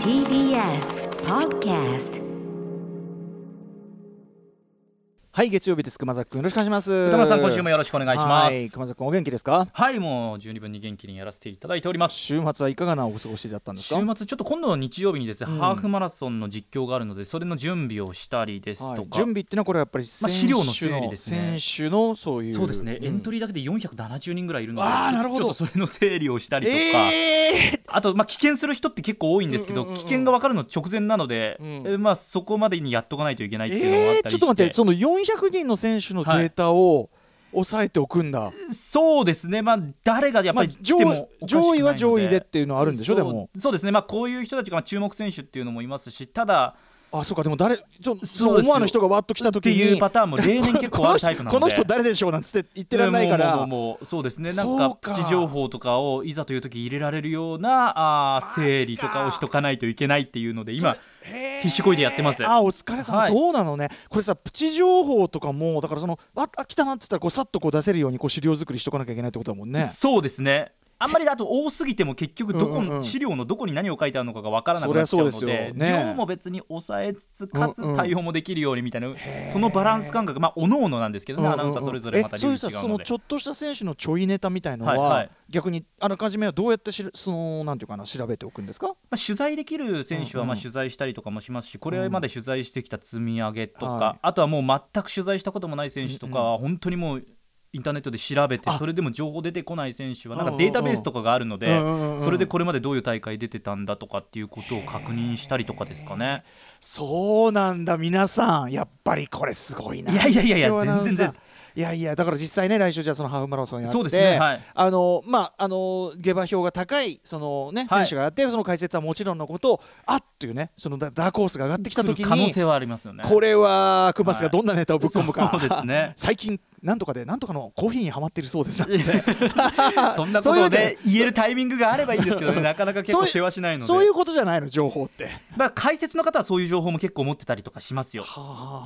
TBS Podcast はい月曜日です。熊崎君よろしくお願いします。歌丸さん今週もよろしくお願いします。はい熊崎君お元気ですか？はいもう十二分に元気にやらせていただいております。週末はいかがなお過ごしだったんです週か末ちょっと今度の日曜日にですね、うん。ハーフマラソンの実況があるのでそれの準備をしたりですとか、はい準備っていうのはこれはやっぱりまあ資料の整理ですね。選手のそういう。そうですね、ん。エントリーだけで470人ぐらいいるのでちょあーなるほど。それの整理をしたりとか、えー。あと、まあ、棄権する人って結構多いんですけど、うんうんうんうん。棄権が分かるの直前なので、うん。えまあ、そこまでにやっとかないといけないっていうのがあっえー、たりして、ちょっと待ってその400人の選手のデータを抑えておくんだ、そうですね、まあ、誰がやっぱりまあ来てもおかしくないので、上位は上位でっていうのはあるんでしょ？でも。そうですね、まあ、こういう人たちがまあ注目選手っていうのもいますし、ただ、あそうか。でも誰ちょそそう思わぬ人がわっと来た時にっていうパターンも例年 結構あるタイプなので。この人この人誰でしょうなんつって言ってられないから。もうもうもうもうそうですねなんかか。プチ情報とかをいざという時入れられるようなあー整理とかをしとかないといけないっていうので今必死こいでやってます。あお疲れ様、はい。そうなのね。これさプチ情報とかもだからそのああ来たなって言ったらこうさっとこう出せるようにこう資料作りしとかなきゃいけないってことだもんね。そうですねあんまりあと多すぎても結局どこ、うんうんうん。資料のどこに何を書いてあるのかが分からなくなっちゃうのでね。量も別に抑えつつかつうんうん。対応もできるようにみたいな、そのバランス感覚まあおのおのなんですけどね、アナウンサーそれぞれまたえそういう理由違うそのちょっとした選手のちょいネタみたいのは、はいはい。逆にあらかじめはどうやってしそのなんていうかな調べておくんですか？まあ、取材できる選手はうんうん。まあ取材したりとかもしますし、これまで取材してきた積み上げとか、はい。あとはもう全く取材したこともない選手とかは、本当にもうインターネットで調べて、あ。それでも情報出てこない選手は、なんかデータベースとかがあるのでそれでこれまでどういう大会出てたんだとかっていうことを確認したりとかですかね。そうなんだ皆さん。やっぱりこれすごいな。いやいやいやいや全然。ですいやいやだから実際ね来週じゃあそのハーフマラソンやって。そうですねはい。あのまああの下馬評が高いそのねはい。選手がやって、その解説はもちろんのことあっというねそのダダークホースが上がってきた時に可能性はありますよね。これはクマスがどんなネタをぶっ込むか、そうですね。最近なんとかでなんとかのコーヒーにはまっているそうです。なんてそんなことで言えるタイミングがあればいいんですけどね、なかなか結構世話しないので。そういうことじゃないの情報って。まあ、解説の方はそういう情報も結構持ってたりとかしますよ。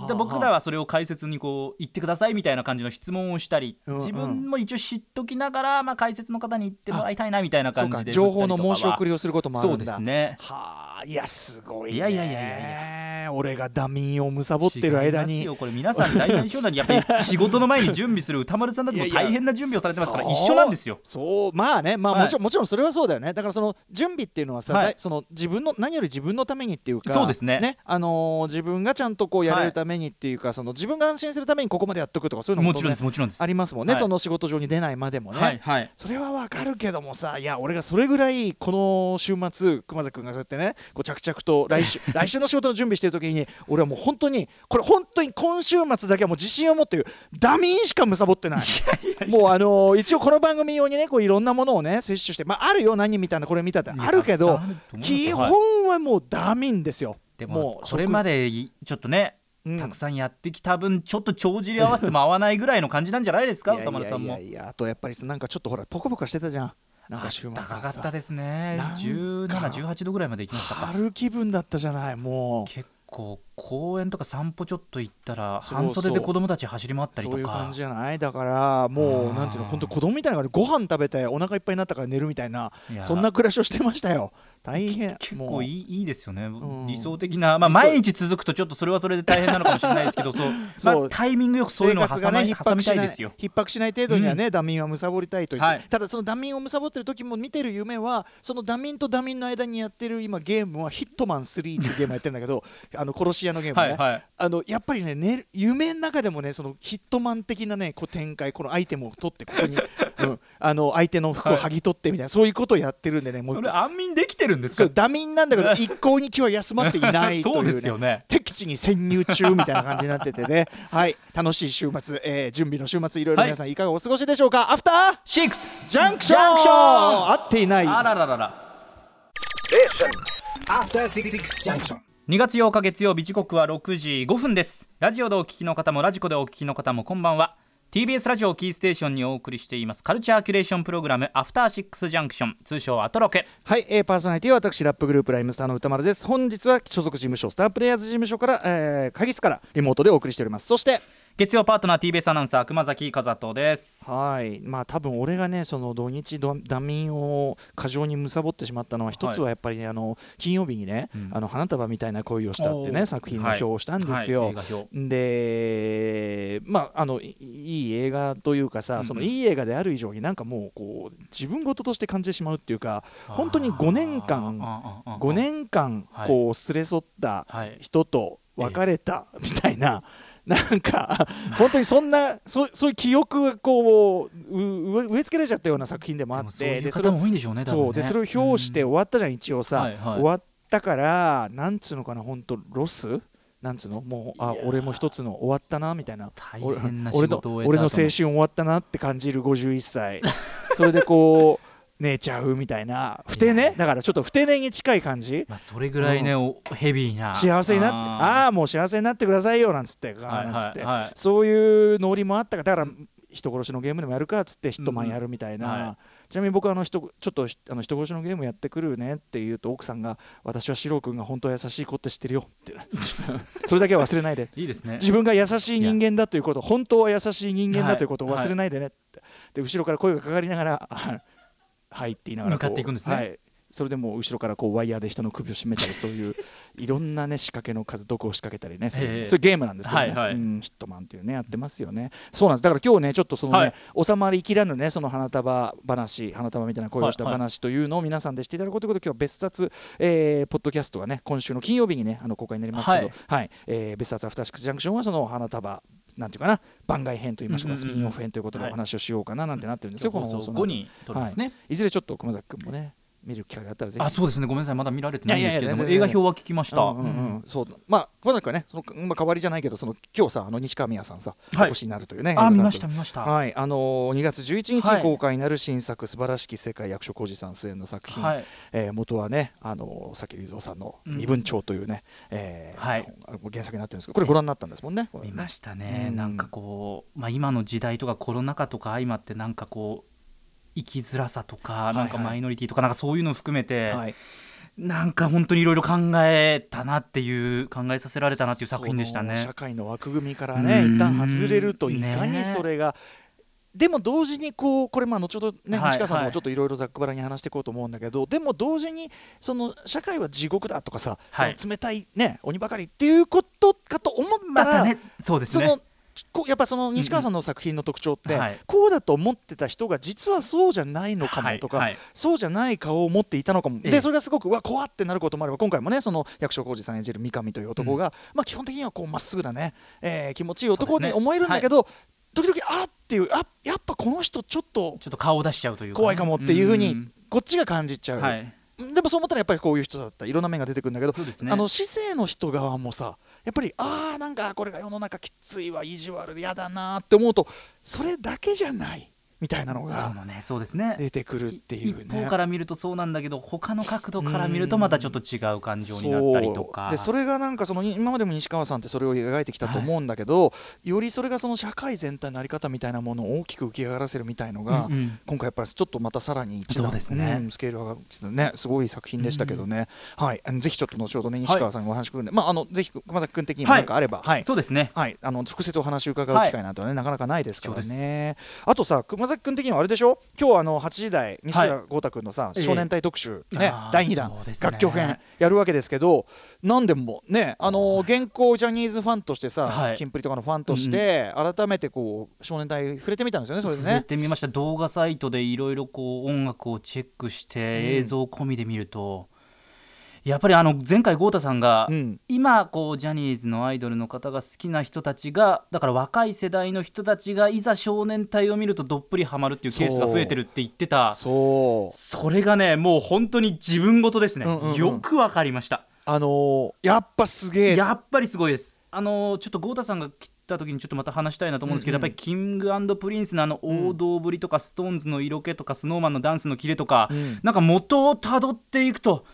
で僕らはそれを解説にこう言ってくださいみたいな感じの質問をしたり、うんうん。自分も一応知っときながら、まあ、解説の方に言ってもらいたいなみたいな感じでか情報の申し送りををすることもあるんだ。そうですね。はあいやすごいね。いやいやいやいや。い俺がダミーをむさぼってる間に。よ。これ皆さん大体一緒なんでやっぱり仕事の前に準備する歌丸さんだって大変な準備をされてますから一緒なんですよ。そう。まあね。まあはい。もちろん、もちろんそれはそうだよね。だからその準備っていうのはさ、はい。その自分の何より自分のためにっていうかそうですね。あのー自分がちゃんとこうやれはいるためにっていうか、その自分が安心するためにここまでやっとくとかそういうのももちろんですもちろんです。ありますもんね、はい。その仕事上に出ないまでもね、はいはい。それはわかるけどもさいや俺がそれぐらいこの週末熊崎君がそうやってねこう着々と来週 来週の仕事の準備してる時に俺はもう本当にこれ本当に今週末だけはもう自信を持ってるダミンしか貪ってない。もうあのー一応この番組用にねこういろんなものをね摂取してまああるよ何みたいなこれ見たってあるけど基本はもうダミンですよ。でもうもこれまでちょっとねうん。たくさんやってきた分ちょっと帳尻合わせても合わないぐらいの感じなんじゃないですかいやいや歌丸さんもいやいやあとやっぱりなんかちょっとほらポカポカしてたじゃんなんか週末高かったですね。なんか1718度ぐらいまで行きましたか。春気分だったじゃないもう。結構公園とか散歩ちょっと行ったら半袖で子供たち走り回ったりとそういう感かじじゃないだからもうなんていうの本当子供みたいな感じでご飯食べてお腹いっぱいになったから寝るみたいなそんな暮らしをしてましたよ大変。結もう。構いいいいですよね、ん。理想的な、まあ、毎日続くとちょっとそれはそれで大変なのかもしれないですけどそう、まあ、タイミングよくそういうのを生活がね挟みたないいですよ。逼迫しない程度にはね、ダミンは貪りたいと言って、はい。ただそのダミンを貪ってる時も見てる夢はそのダミンとダミンの間にやってる今ゲームはヒットマン3っていうゲームやってるんだけど あの殺し屋のゲームね、はいはい。あのやっぱりねね夢の中でもねそのヒットマン的なねこう展開このアイテムを取ってここに、うん、あの相手の服を剥ぎ取ってみたいな、そういうことをやってるんでねもそれ安眠できてるんですか？ダミンなんだけど一向に今日は休まっていないという、そうね、ですよね。敵地に潜入中みたいな感じになっててね。はい。楽しい週末、えー準備の週末いろいろ皆さんい。かがお過ごしでしょうか、アフターシックスジャンクションジャンクション合っていない。あらららら。After Six Junction. 2月8日月曜日時刻は6時5分です。ラジオでお聞きの方もラジコでお聞きの方もこんばんは TBS ラジオキーステーションにお送りしています。カルチャーキュレーションプログラムアフターシックスジャンクション。通称アトロケはい、えーパーソナリティは私ラップグループライムスターの歌丸です。本日は所属事務所スタープレイヤーズ事務所から、えー、鍵室からリモートでお送りしております。そして月曜パートナー TBS アナウンサー熊崎和人です。はい。まあ多分俺がねその土日どダ民を過剰に貪ってしまったのは一つはやっぱりね、あの金曜日にね、うん。あの花束みたいな恋をしたってね作品の表をしたんですよ、はい。映画表。でまああのいいい映画というかさ、うんうん。そのいい映画である以上になんかもうこう自分事として感じてしまうっていうか本当に5年間あーあーあー5年間はい。こう連れ添ったはい。人と別れたみたいな、なんか本当にそんなそうそういう記憶がこう植え付けられちゃったような作品でもあっでもそういうてでそれを方も多いんでしょうねそうでそれを表して終わったじゃん、一応さ、はいはい。終わったからなんつうのかな本当ロス？なんつうの？もうあ俺も一つの終わったなみたいな。大俺変な仕俺の事を終えた俺の青後春終わったなって感じる51歳。それでこう寝ちゃうみたいな不定ね？だからちょっと不定年に近い感じ。まあ、それぐらいね、おヘビーな。幸せになってあああもう幸せになってくださいよなんつって、なんつって、はいはいそういうノリもあったからだから人殺しのゲームでもやるかっつってヒットマンやるみたいな、うんはい。ちなみに僕はあの人ちょっとあの人殺しのゲームやってくるねって言うと奥さんが私は四郎君が本当は優しい子って知ってるよって。それだけは忘れないで。いいですね。自分が優しい人間だということ本当は優しい人間はいだということを忘れないでねって、で後ろから声がかかりながらあ はいって言いながら向かっていくんですね。はい、それでもう後ろからこうワイヤーで人の首を絞めたりそういういろんなね仕掛けの数毒を仕掛けたりねそういうゲームなんですけど、ね。はいはい。うん、ヒットマンっていうねやってますよね。そうなんです。だから今日ねちょっとそのね、はい。収まりきらぬねその花束話花束みたいな声をした話というのを皆さんでしていただこうということで今日は別冊、えーポッドキャストがね今週の金曜日にねあの公開になりますけど、ははいい。えー別冊アフターシックスジャンクションはその花束なんていうかな番外編といいましょうか、スピンオフ編ということではい。お話をしようかななんてなってるんですよ、この放送後に。撮るんですね、いずれちょっと熊崎君もね見る機会があったらぜひ。あそうですね。ごめんなさい。まだ見られてないんですけれども映画表は聞きました、うんうんうん。そう。まあ熊崎君はねその、まあ、代わりじゃないけどその今日さあの西川美也さんさ、はい。お越しになるというねあ見ました見ました、はい。あのー2月11はい。日公開になる新作「素晴らしき世界」役所広司さん出演の作品、はい。えー元はねあのー佐木隆三さんの「身分帳」というね、えーはい。原作になってるんですけどこれご覧になったんですもんね。見ましたね、うん。なんかこう、まあ、今の時代とかコロナ禍とか相まってなんかこう生きづらさとか、なんかマイノリティとかなんかそういうのを含めて、はい。なんか本当にいろいろ考えたなっていう考えさせられたなっていう作品でしたね。社。会の枠組みからねうん。一旦外れるといかにねそれが、でも同時にこうこれまあ後ほどね、はい西川さんもちょっといろいろざっくばらんに話していこうと思うんだけどでも同時にその社会は地獄だとかさ、はい。その冷たいね鬼ばかりっていうことかと思ったら、またねそうですねやっぱその西川さんの作品の特徴って、こうだと思ってた人が実はそうじゃないのかもとか、そうじゃない顔を持っていたのかも、ええ。でそれがすごくうわ怖ってなることもあれば今回もねその役所広司さん演じる三上という男が、まあ、基本的にはこうまっすぐなね、えー気持ちいい男に思えるんだけど、時々あっていうあやっぱこの人ちょっとちょっと顔を出しちゃうという怖いかもっていうふうにんこっちが感じちゃう。はい。でもそう思ったらやっぱりこういう人だった。いろんな面が出てくるんだけど、あの市政の人側もさやっぱりああなんかこれが世の中きついわ意地悪で嫌だなって思うとそれだけじゃない。みたいなのそが出てくるっていうね。一方から見るとそうなんだけど他の角度から見るとまたちょっと違う感情になったりとか。でそれがなんかその今までも西川さんってそれを描いてきたと思うんだけど、よりそれがその社会全体のあり方みたいなものを大きく浮き上がらせるみたいのが、うんうん。今回やっぱりちょっとまたさらに一段そうですね。んスケールがねすごい作品でしたけどね、はい。あのぜひちょっと後ほどね西川さんにお話くるんで、まああのぜひ熊崎君的にもなんかあれば。はい。そうですね。はい、あの直接お話を伺う機会なんてはね、なかなかないですからね。あとさ、熊崎君的にはあれでしょ？今日あの8時台、西田豪太君のさ、ええ。少年隊特集、ね第2弾、楽曲編やるわけですけど、なんでもね、あの現行ジャニーズファンとしてさ、はい。キンプリとかのファンとして、改めてこう少年隊触れてみたんですよね、それで触れね。てみました。動画サイトでいろいろこう音楽をチェックして映像込みで見ると、やっぱりあの前回郷太さんが、うん。今こうジャニーズのアイドルの方が好きな人たちがだから若い世代の人たちがいざ少年隊を見るとどっぷりハマるっていうケースが増えてるって言ってた。そう。それがねもう本当に自分事ですね、うんうんうん。よくわかりました。あのーやっぱすげえ。やっぱりすごいです。あのちょっと郷太さんが来た時にちょっとまた話したいなと思うんですけど、うんうんやっぱりキングプリンスのあの王道ぶりとか、ストーンズの色気とかスノーマンのダンスのキレとか、うん。なんか元をたどっていくと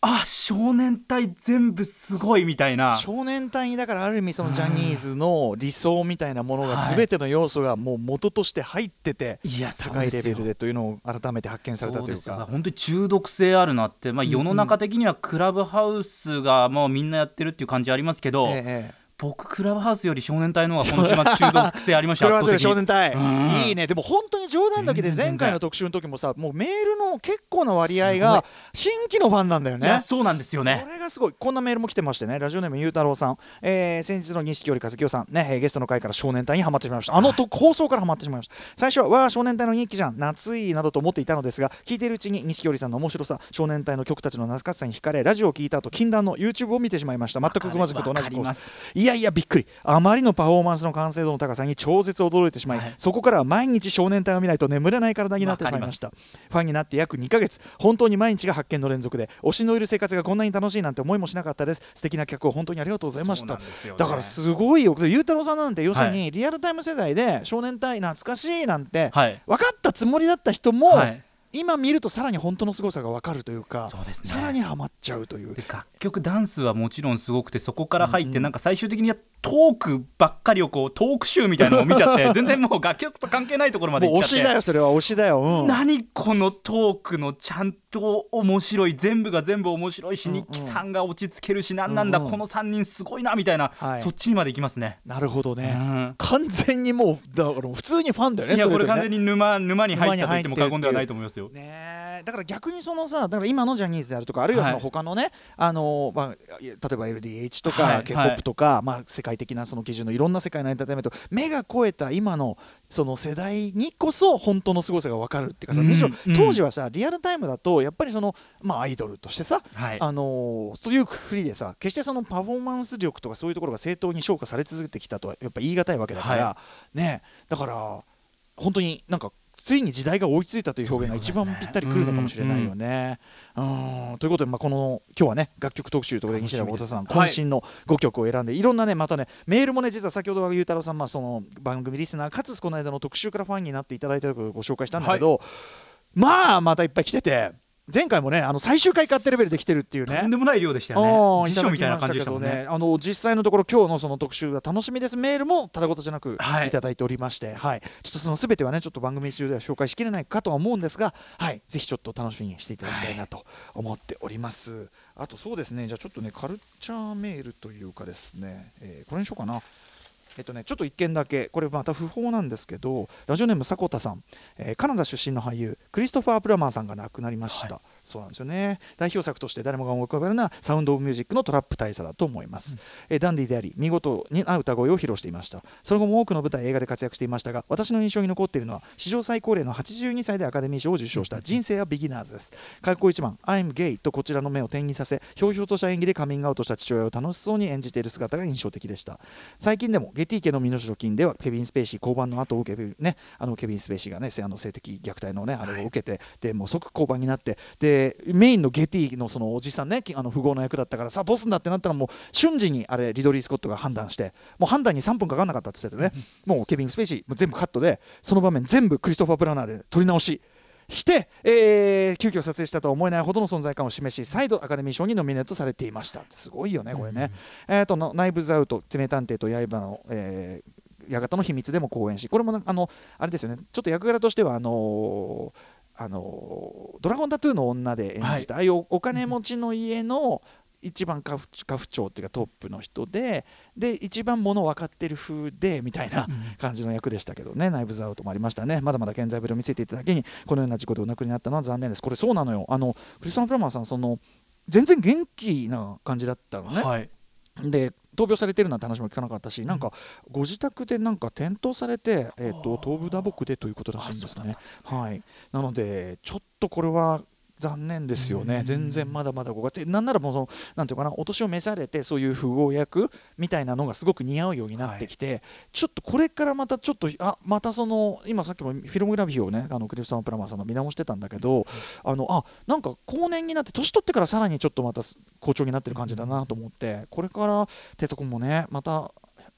あ少年隊全部すごいみたいな。少年隊にだからある意味そのジャニーズの理想みたいなものがはい全ての要素がもう元として入ってていや高いレベルでというのを改めて発見されたというそうですよ。か。本当に中毒性あるなって、まあ、うんうん。世の中的にはクラブハウスがもうみんなやってるっていう感じありますけど、ええ僕クラブハウスより少年隊の方が今週末中毒癖ありました。クラブハウスで圧倒的に。少年隊、うん。いいね。でも本当に冗談だけで前回の特集の時もさもうメールの結構な割合が新規のファンなんだよね。そうなんですよね。これがすごい。こんなメールも来てましてね。ラジオネームゆうたろうさん、えー先日の錦織和樹さん。ね、えーゲストの回から少年隊にハマってしまいました。あのと放送からハマってしまいました。最初はわあ少年隊の日記じゃん。夏いなどと思っていたのですが聞いているうちに錦織さんの面白さ少年隊の曲たちの懐かしさに惹かれラジオを聞いた後禁断の YouTube を見てしまいました。全く熊崎と同わじコース。いやいやびっくり。あまりのパフォーマンスの完成度の高さに超絶驚いてしまい、はい。そこからは毎日少年隊を見ないと眠れない体になってしまいました。ファンになって約2ヶ月。本当に毎日が発見の連続で推しのいる生活がこんなに楽しいなんて思いもしなかったです。素敵な曲を本当にありがとうございました。ね。だからすごいよ。ゆうたろうさんなんて要するはにリアルタイム世代で少年隊懐かしいなんてはい。分かったつもりだった人も、はい今見るとさらに本当の凄さが分かるというかそうですね。さらにハマっちゃうという。で楽曲ダンスはもちろんすごくてそこから入って、なんか最終的にはトークばっかりをこうトーク集みたいなのを見ちゃって 全然もう楽曲と関係ないところまで行っちゃって。だよそれは推しだよ、うん、何このトークのちゃんと面白い全部が全部面白いし、日記さんが落ち着けるし何なんだ、この3人すごいなみたいな、はい。そっちにまで行きますね。なるほどね、うん。完全にもうだから普通にファンだよねいやこれ完全に沼沼に入ったと言っても過言ではないと思いますよ。ねえだから逆にそのさだから今のジャニーズであるとかあるいはそのはい。他のね、あのまあ、例えば LDH とか、はい。k p o p とか、まあ、世界的なその基準のいろんな世界のエンターテインメント目が超えた今のその世代にこそ本当の凄さが分かるっていうかさ、うんむしろうん。当時はさリアルタイムだとやっぱりその、まあ、アイドルとしてさ、はい。あのそういうふりでさ決してそのパフォーマンス力とかそういうところが正当に評価され続けてきたとはやっぱ言い難いわけだから、はねだから本当になんかついに時代が追いついたという表現が一番ぴったりくるのかもしれないよね。うんということで、まあ、この今日はね楽曲特集ということで西田太田さん渾身の5曲を選んで、い、ろんなねまたねメールもね実は先ほどゆうたろうさん、まあ、その番組リスナーかつこの間の特集からファンになっていただいたところをご紹介したんだけど、まあまたいっぱい来てて前回もねあの最終回買ってレベルで来てるっていうね。とんでもない量でしたあよーね辞書みたいな感じでしたもんね。ただきまけどあの実際のところ今日のその特集が楽しみです。メールもただごとじゃなくはい。いただいておりまして、はい。ちょっとそのすべてはねちょっと番組中では紹介しきれないかとは思うんですが、はい。ぜひちょっと楽しみにしていただきたいなと思っております。あとそうですね。じゃあちょっとねカルチャーメールというかですね、えーこれにしようかな。えっとね、ちょっと一件だけ、これまた不法なんですけど、ラジオネーム迫田さん、えーカナダ出身の俳優、クリストファー・プラマーさんが亡くなりました。はそうなんですよね。代表作として誰もが思い浮かべるのは、サウンド・オブ・ミュージックのトラップ大佐だと思います。えーダンディーであり、見事にな歌声を披露していました。その後も多くの舞台、映画で活躍していましたが、私の印象に残っているのは、史上最高齢の82歳でアカデミー賞を受賞した人生はビギナーズです。開口一番、I'm gay とこちらの目を点にさせ、ひょうひょうとした演技でカミングアウトした父親を楽しそうに演じている姿が印象的でした。最近でもゲティ家の身代金ではケビン・スペイシー降板の後を受けねあのケビン・スペイシーがねせあの性的虐待のねあれを受けて、でもう即降板になってでメインのゲティのそのおじさんねきあの富豪の役だったからさあどうすんだってなったらもう瞬時にあれリドリー・スコットが判断してもう判断に3分かかんなかったって言っててね。もうケビン・スペイシーもう全部カットでその場面全部クリストファー・プラナーで撮り直しして、えー急遽撮影したとは思えないほどの存在感を示し再度アカデミー賞にノミネートされていましたすごいよねこれね、えー、とのナイブズアウト「爪探偵と刃の」えー館の秘密でも公演しこれもなあのあれですよね。ちょっと役柄としてはあのーあのードラゴンタトゥーの女で演じた、ああいうおお金持ちの家の一番家父家父長っていうかトップの人でで一番物分かってる風でみたいな感じの役でしたけどね、ナイブズアウトもありましたね。まだまだ健在ぶりを見せていただけにこのような事故でお亡くなりになったのは残念です。これそうなのよ。あのクリストファン・プラマーさんその全然元気な感じだったのね、はいで闘病されてるなんて話も聞かなかったし、なんかご自宅でなんか転倒されて、えー、と頭部打撲でということらしいんですね。はい、なので、ちょっとこれは残念ですよね、全然まだまだ5月、なんならもうその、なんていうかな、お年を召されて、そういう富豪役みたいなのがすごく似合うようになってきて、ちょっとこれからまたちょっと、あまたその、今さっきもフィルムグラフィーをね、あのクリスタン・プラマーさんの見直してたんだけど、あのあなんか後年になって、年取ってからさらにちょっとまた好調になってる感じだなと思って、これからってとこもね、また。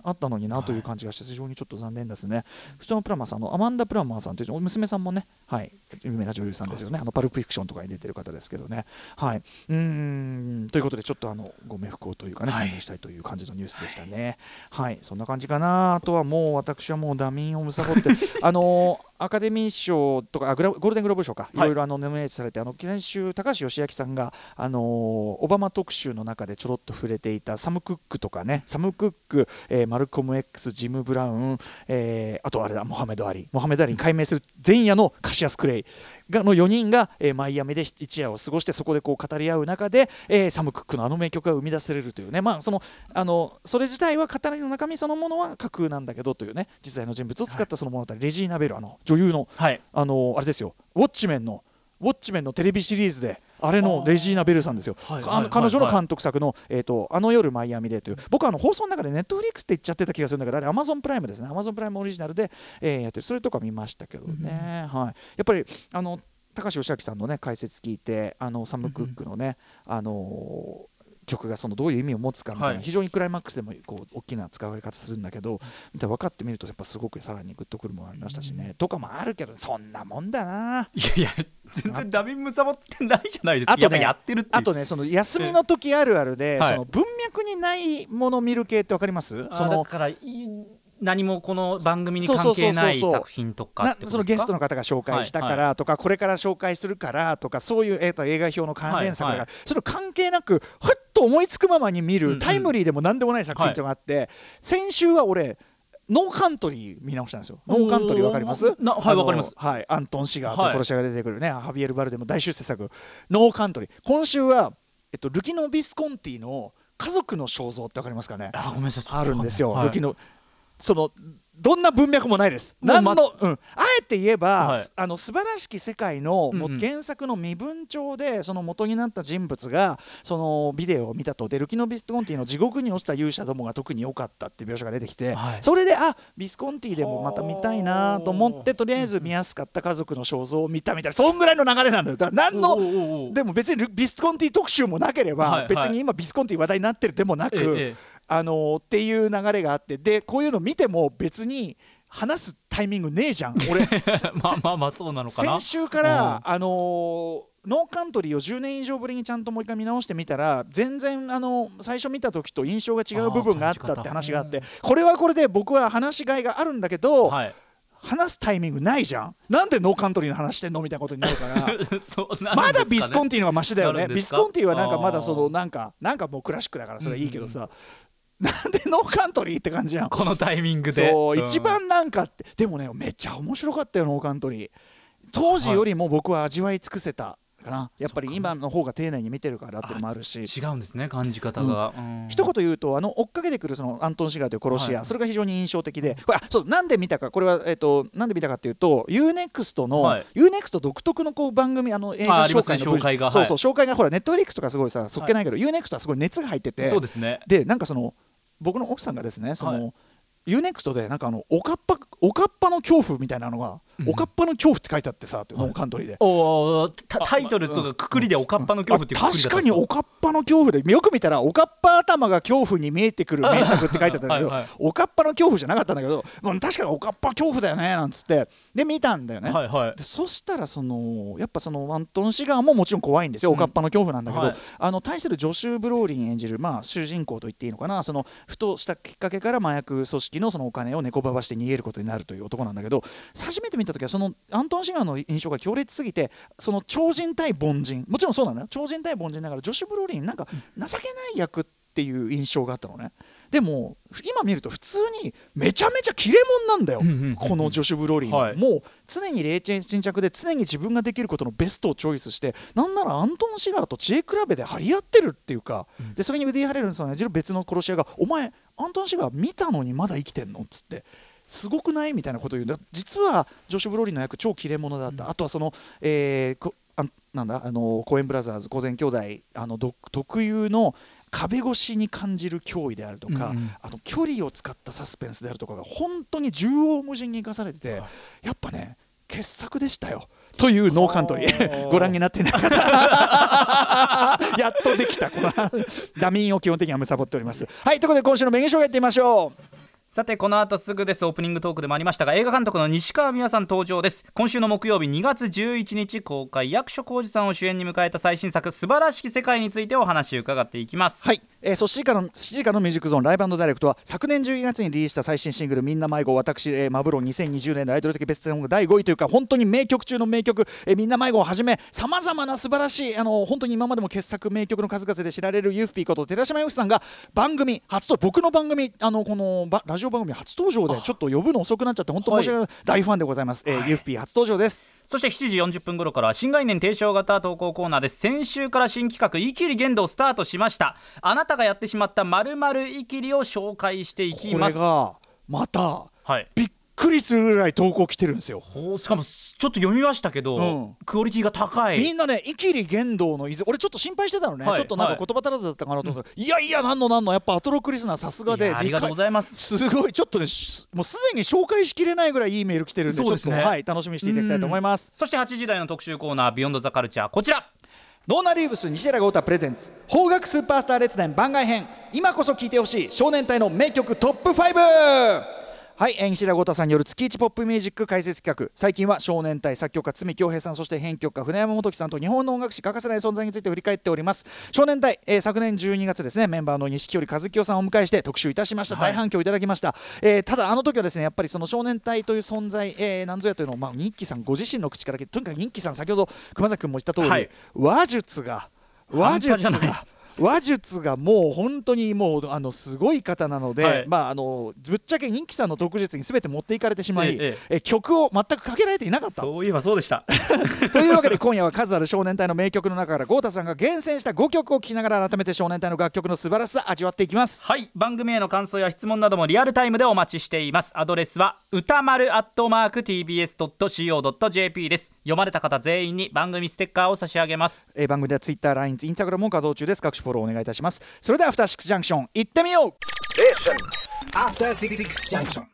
あったのになという感じがして非常にちょっと残念ですね。クリストン・プラマーさんのアマンダ・プラマーさんという娘さんもね、はい、有名な女優さんですよね。あのパルプフィクションとかに出てる方ですけどね。はい、うーんということでちょっとあのご冥福をというかね、はいしたいという感じのニュースでしたね。はい、そんな感じかな。あとはもう私はもうダミンをむさぼって あのーアカデミー賞とかあグラゴールデングローブ賞か、はいいろいろあのノミネートされてあの先週高橋義明さんがあのーオバマ特集の中でちょろっと触れていたサム・クックとかねサム・クック、えーマルコム X ジム・ブラウン、えーあとあれだモハメド・アリ。モハメド・アリに改名する前夜のカシアス・クレイがの4人が、えーマイアミで一夜を過ごしてそこでこう語り合う中で、えーサム・クックのあの名曲が生み出せれるというね、まあ、そのあのそれ自体は語りの中身そのものは架空なんだけどというね。実在の人物を使ったその物語、レジーナ・ベルあの女優のはい。あのあれですよ。ウォッチメンのウォッチメンのテレビシリーズであれのレジーナ・ベルさんですよ、はいあのはい彼女のはい。監督作の、えーと「あの夜マイアミで」という。僕はあの放送の中でネットフリックスって言っちゃってた気がするんだけどあれアマゾンプライムですね。アマゾンプライムオリジナルで、えーやってる。それとか見ましたけどね、はい、やっぱりあの高橋義明さんのね解説聞いてあのサム・クックのね、あのー曲がそのどういう意味を持つかみたいな、はい。非常にクライマックスでもこう大きな使われ方するんだけど分かってみるとやっぱすごくさらにグッとくるものがありましたしね、とかもあるけどそんなもんだな。いやいや全然ダビンむさぼってないじゃないですか、あとねやってるあとねその休みの時あるあるで、はい。その文脈にないものを見る系って分かります？あそのだからい何もこの番組に関係ない作品とかそのゲストの方が紹介したからとか、これから紹介するからとかそういう、えーと映画評の関連作だから、はいそれを関係なくふっと思いつくままに見る、タイムリーでも何でもない作品というのがあって、先週は俺ノーカントリー見直したんですよ。ノーカントリーわかります？はいわかります。はい、アントン・シガーとはい。殺し屋が出てくるね、ハビエル・バルデム大出世作、ノーカントリー。今週は、えっと、ルキノ・ビスコンティの家族の肖像ってわかりますかね？あごめんなさい。あるんですよ、はい。ルキノそのどんな文脈もないです。何の、うん、あえて言えば、はい。あの素晴らしき世界の、もううんうん。原作の身分帳でその元になった人物がそのビデオを見たとでルキノ・ビスコンティの地獄に落ちた勇者どもが特に良かったっていう描写が出てきて、はい。それであビスコンティでもまた見たいなと思ってとりあえず見やすかった家族の肖像を見たみたいなそんぐらいの流れなんだよ。だから何のでも別にルビスコンティ特集もなければ、はいはい。別に今ビスコンティ話題になってるでもなく、ええええあのーっていう流れがあってでこういうの見ても別に話すタイミングねえじゃん。俺 まあまあまあそうなのかな。先週から、あのーノーカントリーを10年以上ぶりにちゃんともう一回見直してみたら全然あの最初見た時と印象が違う部分があったって話があってこれはこれで僕は話しがいがあるんだけど、はい。話すタイミングないじゃん。なんでノーカントリーの話してんのみたいなことになるから まだビスコンティの方がマシだよね。ビスコンティはなんかまだそのなんかなんかもうクラシックだからそれはいいけどさ、なんでノーカントリーって感じじゃん。このタイミングで。そう、ん。一番なんかってでもねめっちゃ面白かったよノーカントリー当時よりも僕は味わい尽くせたかな、やっぱり今の方が丁寧に見てるからっていうのもあるし。違うんですね感じ方が、うん。一言言うとあの追っかけてくるそのアントン・シガーという殺し屋、はい。それが非常に印象的でこれあそうなんで見たかこれは、えっとなんで見たかっていうと UNEXT の、はい。UNEXT 独特のこう番組あの映画紹介の文紹介がそうそう紹介がほらネットフリックスとかすごいさそっけないけど、UNEXT はすごい熱が入ってて。そうですね。でなんかその僕の奥さんがですねその、はい。UNEXT でなんかあのおかっぱおかっぱの恐怖みたいなのが、うんおかっぱの恐怖って書いてあってさ、ノーカントリーで。おータタイトルとかくくりでおかっぱの恐怖って確かにおかっぱの恐怖でよく見たらおかっぱ頭が恐怖に見えてくる名作って書いてあったんだけどおかっぱの恐怖じゃなかったんだけどもう確かにおかっぱ恐怖だよねなんつって。で見たんだよね、でそしたらそのやっぱそのアントン・シガーももちろん怖いんですよ、おかっぱの恐怖なんだけど、はい。あの対するジョシュ・ブローリン演じる、まあ、主人公と言っていいのかな。そのふとしたきっかけから麻薬組織のそのお金を猫ばばして逃げることになるという男なんだけど初めて見た時はそのアントン・シガーの印象が強烈すぎてその超人対凡人もちろんそうなのよ。超人対凡人だからジョシュ・ブローリンなんか情けない役っていう印象があったのね。でも今見ると普通にめちゃめちゃ切れ者なんだよ、このジョシュ・ブローリン、は。い。もう常に冷静沈着で常に自分ができることのベストをチョイスしてなんならアントン・シガーと知恵比べで張り合ってるっていうか、うん。でそれにウディ・ハレルンさん演じる別の殺し屋が「お前アントン・シガー見たのにまだ生きてんの?」っつって。すごくない？みたいなことを言う。んだ実はジョシュ・ブローリンの役超切れ者だった、あとはその、えーこあなんだ？あのコーエンブラザーズ午前兄弟あの独特有の壁越しに感じる脅威であるとか、うんうん。あの距離を使ったサスペンスであるとかが本当に縦横無尽に生かされてて、やっぱね傑作でしたよ。というノーカントリー。はあご覧になっていない方。やっとできた。この ダミンを基本的にはむさぼっております。はいということで今週のメニュー紹介やってみましょうさてこの後すぐです。オープニングトークでもありましたが映画監督の西川美和さん登場です。今週の木曜日2月11日公開役所広司さんを主演に迎えた最新作「素晴らしき世界」についてお話を伺っていきます。はい。えー、そしてからの7時からのミュージックゾーンライブダイレクトは昨年12月にリリースした最新シングル「みんな迷子」私、えー、マブロン2020年のアイドル的ベストソング第5位というか本当に名曲中の名曲「えー、みんな迷子」をはじめさまざまな素晴らしいあの本当に今までも傑作名曲の数々で知られるユーフピーこと寺島由紀さんが番組初と僕の番組あのこのラジオ番組初登場でちょっと呼ぶの遅くなっちゃって本当申し訳ない、はい、大ファンでございます、えー、はい、ユーフピー初登場ですそして7時40分頃からは新概念提唱型投稿コーナーです。先週から新企画「イキリ言動」スタートしました。あなたがやってしまったまるまるイキリを紹介していきます。これがまた、はい、びっくりするぐらい投稿来てるんですよ。しかもちょっと読みましたけど、うん、クオリティが高い。みんなね「イキリ言動」の俺ちょっと心配してたのね、はい、ちょっとなんか言葉足らずだったかなと思った、はい、いやいやなんのなんのやっぱアトロクリスナーさすがでありがとうございます。すごいちょっとねもうすでに紹介しきれないぐらいいいメール来てるんでそうですね。はい楽しみにしていただきたいと思います。そして8時台の特集コーナー「ビヨンドザカルチャーこちら。ノーナリーブス西寺郷太プレゼンツ邦楽スーパースター列伝番外編。今こそ聴いてほしい少年隊の名曲トップ5はい西寺郷太さんによる月一ポップミュージック解説企画。最近は少年隊作曲家筒美京平さんそして編曲家船山基紀さんと日本の音楽史欠かせない存在について振り返っております。少年隊、えー、昨年12月ですねメンバーの錦織一清さんをお迎えして特集いたしました、はい、大反響いただきました、えー、ただあの時はですねやっぱりその少年隊という存在、えー、何ぞやというのを、まあ、日記さんご自身の口からとにかく日記さん先ほど熊崎君も言った通り、はい、話術が話術が話術がもう本当にもうあのすごい方なので、はい、まああのぶっちゃけ人気さんの特術にすべて持っていかれてしまい、えええ曲を全くかけられていなかった。そういえばそうでした。というわけで今夜は数ある少年隊の名曲の中から豪太さんが厳選した5曲を聴きながら改めて少年隊の楽曲の素晴らしさ味わっていきます。はい。番組への感想や質問などもリアルタイムでお待ちしています。アドレスは歌丸アットマーク TBS.CO.JP です読まれた方全員に番組ステッカーを差し上げます、えー、番組ではツイッター、LINE、インスタグラムも稼働中です。各種フォローお願いいたします。それではアフターシックスジャンクション。行ってみようえアフターシックスジャンクション